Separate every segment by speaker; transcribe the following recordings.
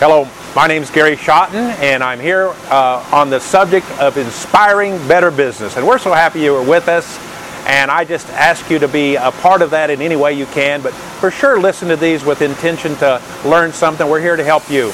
Speaker 1: Hello, my name is Gary Schotten, and I'm here uh, on the subject of inspiring better business. And we're so happy you are with us. And I just ask you to be a part of that in any way you can. But for sure, listen to these with intention to learn something. We're here to help you.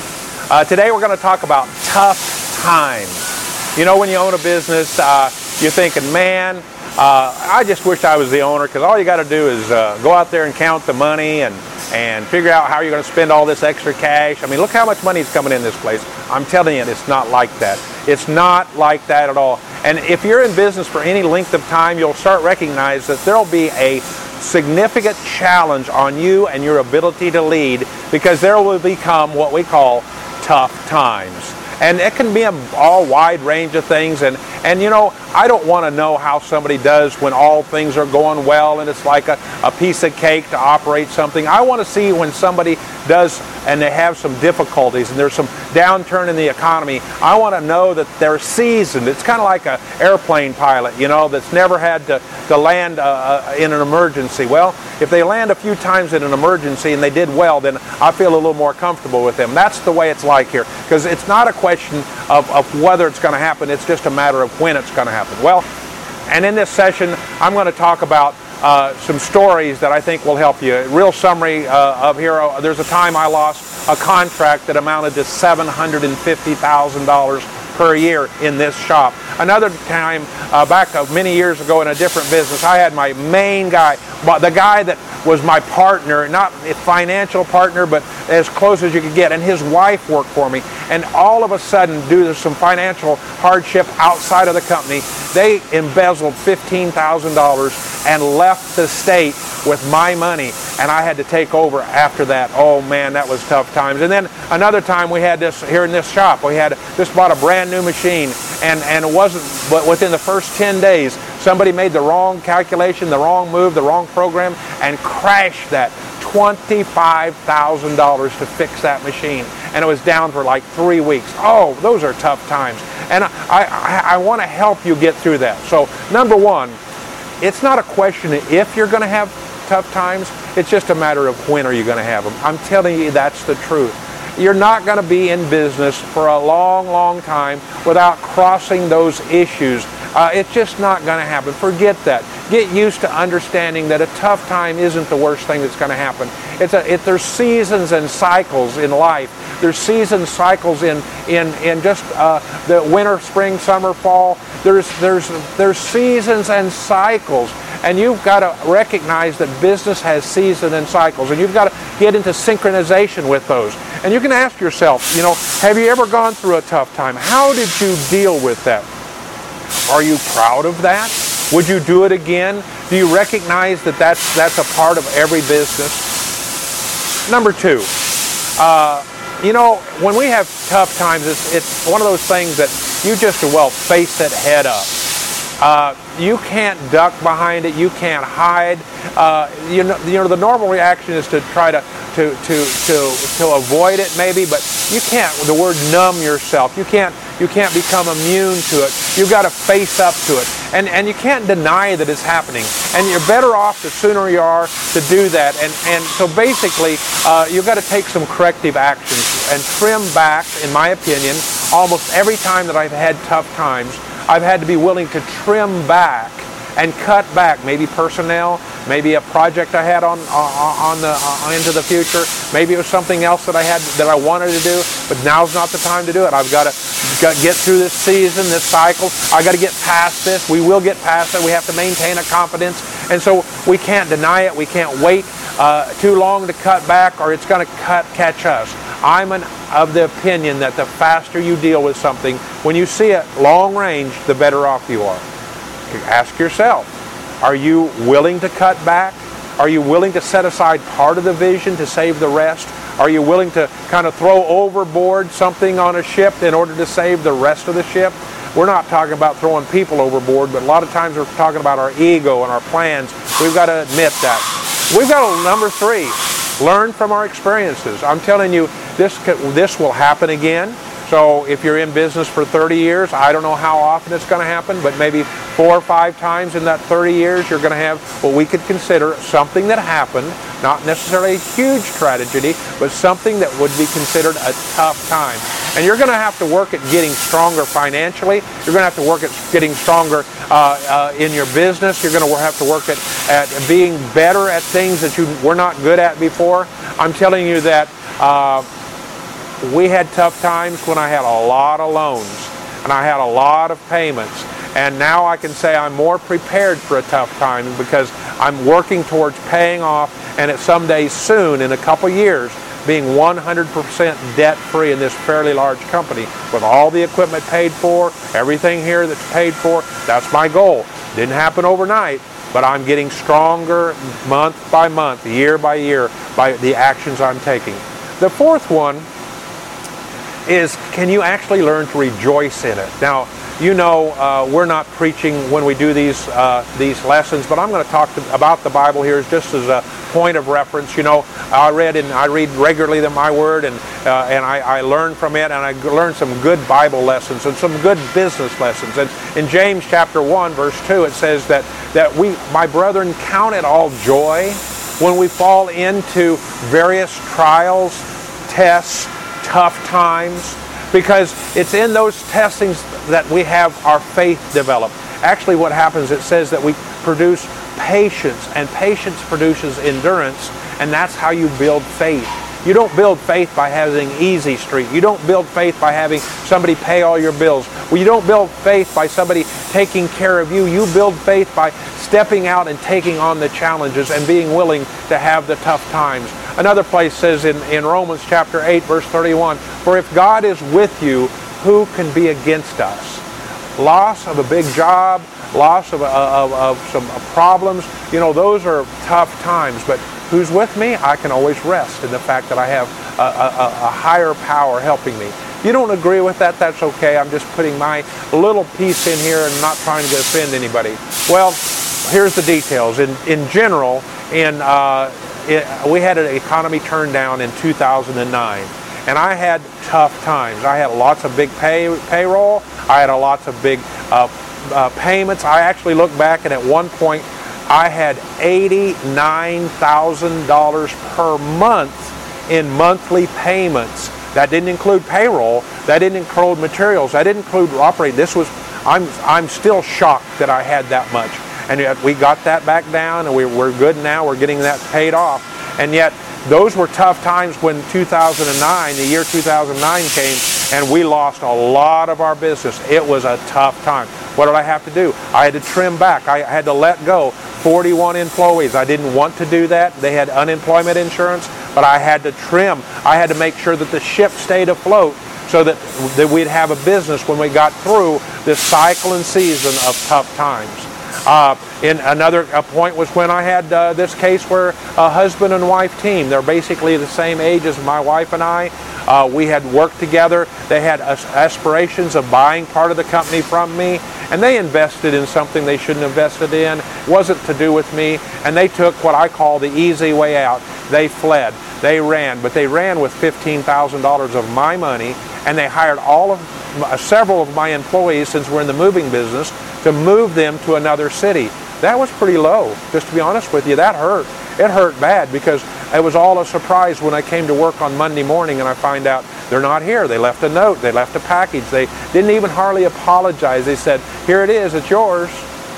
Speaker 1: Uh, today, we're going to talk about tough times. You know, when you own a business, uh, you're thinking, man, uh, I just wish I was the owner because all you got to do is uh, go out there and count the money and and figure out how you're going to spend all this extra cash. I mean, look how much money is coming in this place. I'm telling you, it's not like that. It's not like that at all. And if you're in business for any length of time, you'll start recognize that there'll be a significant challenge on you and your ability to lead because there will become what we call tough times and it can be a all wide range of things and and you know i don't want to know how somebody does when all things are going well and it's like a, a piece of cake to operate something. I want to see when somebody does and they have some difficulties and there's some downturn in the economy i want to know that they're seasoned. It's kind of like an airplane pilot you know that's never had to, to land uh, uh, in an emergency. Well if they land a few times in an emergency and they did well then i feel a little more comfortable with them. That's the way it's like here because it's not a question of, of whether it's going to happen, it's just a matter of when it's going to happen. Well, and in this session, I'm going to talk about uh, some stories that I think will help you. Real summary uh, of here. There's a time I lost a contract that amounted to $750,000 per year in this shop. Another time, uh, back uh, many years ago in a different business, I had my main guy, the guy that was my partner, not a financial partner, but as close as you could get. And his wife worked for me. And all of a sudden, due to some financial hardship outside of the company, they embezzled $15,000 and left the state with my money. And I had to take over after that. Oh man, that was tough times. And then another time we had this here in this shop. We had just bought a brand new machine. And, and it wasn't, but within the first 10 days, somebody made the wrong calculation, the wrong move, the wrong program, and crashed that. $25,000 to fix that machine. And it was down for like three weeks. Oh, those are tough times. And I, I, I want to help you get through that. So, number one, it's not a question of if you're going to have tough times. It's just a matter of when are you going to have them. I'm telling you, that's the truth. You're not going to be in business for a long, long time without crossing those issues. Uh, it's just not going to happen. Forget that. Get used to understanding that a tough time isn't the worst thing that's going to happen. It's a, it, there's seasons and cycles in life. There's season cycles in in in just uh, the winter, spring, summer, fall. There's there's there's seasons and cycles. And you've got to recognize that business has seasons and cycles, and you've got to get into synchronization with those. And you can ask yourself, you know, have you ever gone through a tough time? How did you deal with that? Are you proud of that? Would you do it again? Do you recognize that that's, that's a part of every business? Number two, uh, you know, when we have tough times, it's, it's one of those things that you just, well, face it head up. Uh, you can't duck behind it. You can't hide. Uh, you know, you know, the normal reaction is to try to, to, to, to, to avoid it maybe, but you can't, the word numb yourself. You can't, you can't become immune to it. You've got to face up to it. And, and you can't deny that it's happening. And you're better off the sooner you are to do that. And, and so basically, uh, you've got to take some corrective actions and trim back, in my opinion, almost every time that I've had tough times I've had to be willing to trim back and cut back maybe personnel, maybe a project I had on on the uh, into the future, maybe it was something else that I had that I wanted to do, but now's not the time to do it. I've got to get through this season, this cycle. I got to get past this. We will get past it. We have to maintain a confidence, and so we can't deny it. We can't wait uh, too long to cut back, or it's going to cut catch us. I'm an, of the opinion that the faster you deal with something, when you see it long range, the better off you are. Ask yourself, are you willing to cut back? Are you willing to set aside part of the vision to save the rest? Are you willing to kind of throw overboard something on a ship in order to save the rest of the ship? We're not talking about throwing people overboard, but a lot of times we're talking about our ego and our plans. We've got to admit that. We've got a number three, learn from our experiences. I'm telling you, this, this will happen again. So if you're in business for 30 years, I don't know how often it's going to happen, but maybe four or five times in that 30 years, you're going to have what we could consider something that happened, not necessarily a huge tragedy, but something that would be considered a tough time. And you're going to have to work at getting stronger financially. You're going to have to work at getting stronger uh, uh, in your business. You're going to have to work at, at being better at things that you were not good at before. I'm telling you that uh, we had tough times when I had a lot of loans and I had a lot of payments. And now I can say I'm more prepared for a tough time because I'm working towards paying off and at some day soon, in a couple years, being 100% debt free in this fairly large company with all the equipment paid for, everything here that's paid for. That's my goal. Didn't happen overnight, but I'm getting stronger month by month, year by year, by the actions I'm taking. The fourth one is can you actually learn to rejoice in it? Now, you know uh, we're not preaching when we do these uh, these lessons, but I'm going to talk about the Bible here just as a point of reference. You know, I read and I read regularly the My Word, and uh, and I, I learn from it, and I learn some good Bible lessons and some good business lessons. And in James chapter one, verse two, it says that that we, my brethren, count it all joy when we fall into various trials, tests tough times because it's in those testings that we have our faith develop. Actually, what happens, it says that we produce patience, and patience produces endurance, and that's how you build faith. You don't build faith by having easy street. You don't build faith by having somebody pay all your bills. Well, you don't build faith by somebody taking care of you. You build faith by stepping out and taking on the challenges and being willing to have the tough times. Another place says in, in Romans chapter 8, verse 31, For if God is with you, who can be against us? Loss of a big job, loss of, of, of some problems, you know, those are tough times. But who's with me? I can always rest in the fact that I have a, a, a higher power helping me. You don't agree with that, that's okay. I'm just putting my little piece in here and not trying to offend anybody. Well, here's the details. In, in general, in uh, it, we had an economy turned down in 2009 and I had tough times. I had lots of big pay, payroll. I had a lots of big uh, uh, payments. I actually look back and at one point I had $89,000 per month in monthly payments. That didn't include payroll. That didn't include materials. That didn't include operating. This was, I'm, I'm still shocked that I had that much. And yet we got that back down and we, we're good now. We're getting that paid off. And yet those were tough times when 2009, the year 2009 came, and we lost a lot of our business. It was a tough time. What did I have to do? I had to trim back. I had to let go 41 employees. I didn't want to do that. They had unemployment insurance, but I had to trim. I had to make sure that the ship stayed afloat so that, that we'd have a business when we got through this cycle and season of tough times. Uh, in another point was when I had uh, this case where a husband and wife team, they're basically the same age as my wife and I. Uh, we had worked together. They had aspirations of buying part of the company from me, and they invested in something they shouldn't have invested in. It wasn't to do with me, and they took what I call the easy way out. They fled. They ran, but they ran with $15,000 of my money, and they hired all of several of my employees, since we're in the moving business, to move them to another city. That was pretty low, just to be honest with you. That hurt. It hurt bad because it was all a surprise when I came to work on Monday morning and I find out they're not here. They left a note, they left a package. They didn't even hardly apologize. They said, Here it is, it's yours.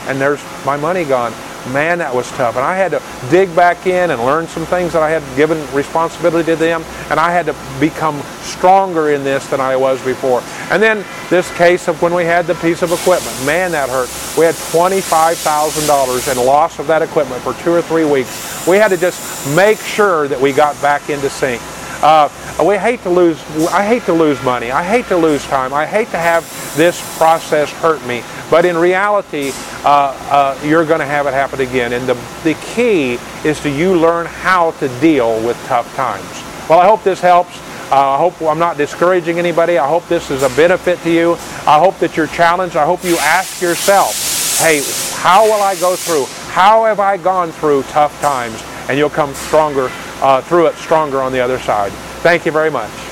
Speaker 1: And there's my money gone man, that was tough. And I had to dig back in and learn some things that I had given responsibility to them. And I had to become stronger in this than I was before. And then this case of when we had the piece of equipment, man, that hurt. We had $25,000 in loss of that equipment for two or three weeks. We had to just make sure that we got back into sync. Uh, we hate to lose. I hate to lose money. I hate to lose time. I hate to have this process hurt me. But in reality, uh, uh, you're going to have it happen again. And the, the key is to you learn how to deal with tough times. Well, I hope this helps. Uh, I hope I'm not discouraging anybody. I hope this is a benefit to you. I hope that you're challenged. I hope you ask yourself, hey, how will I go through? How have I gone through tough times? And you'll come stronger uh, through it, stronger on the other side. Thank you very much.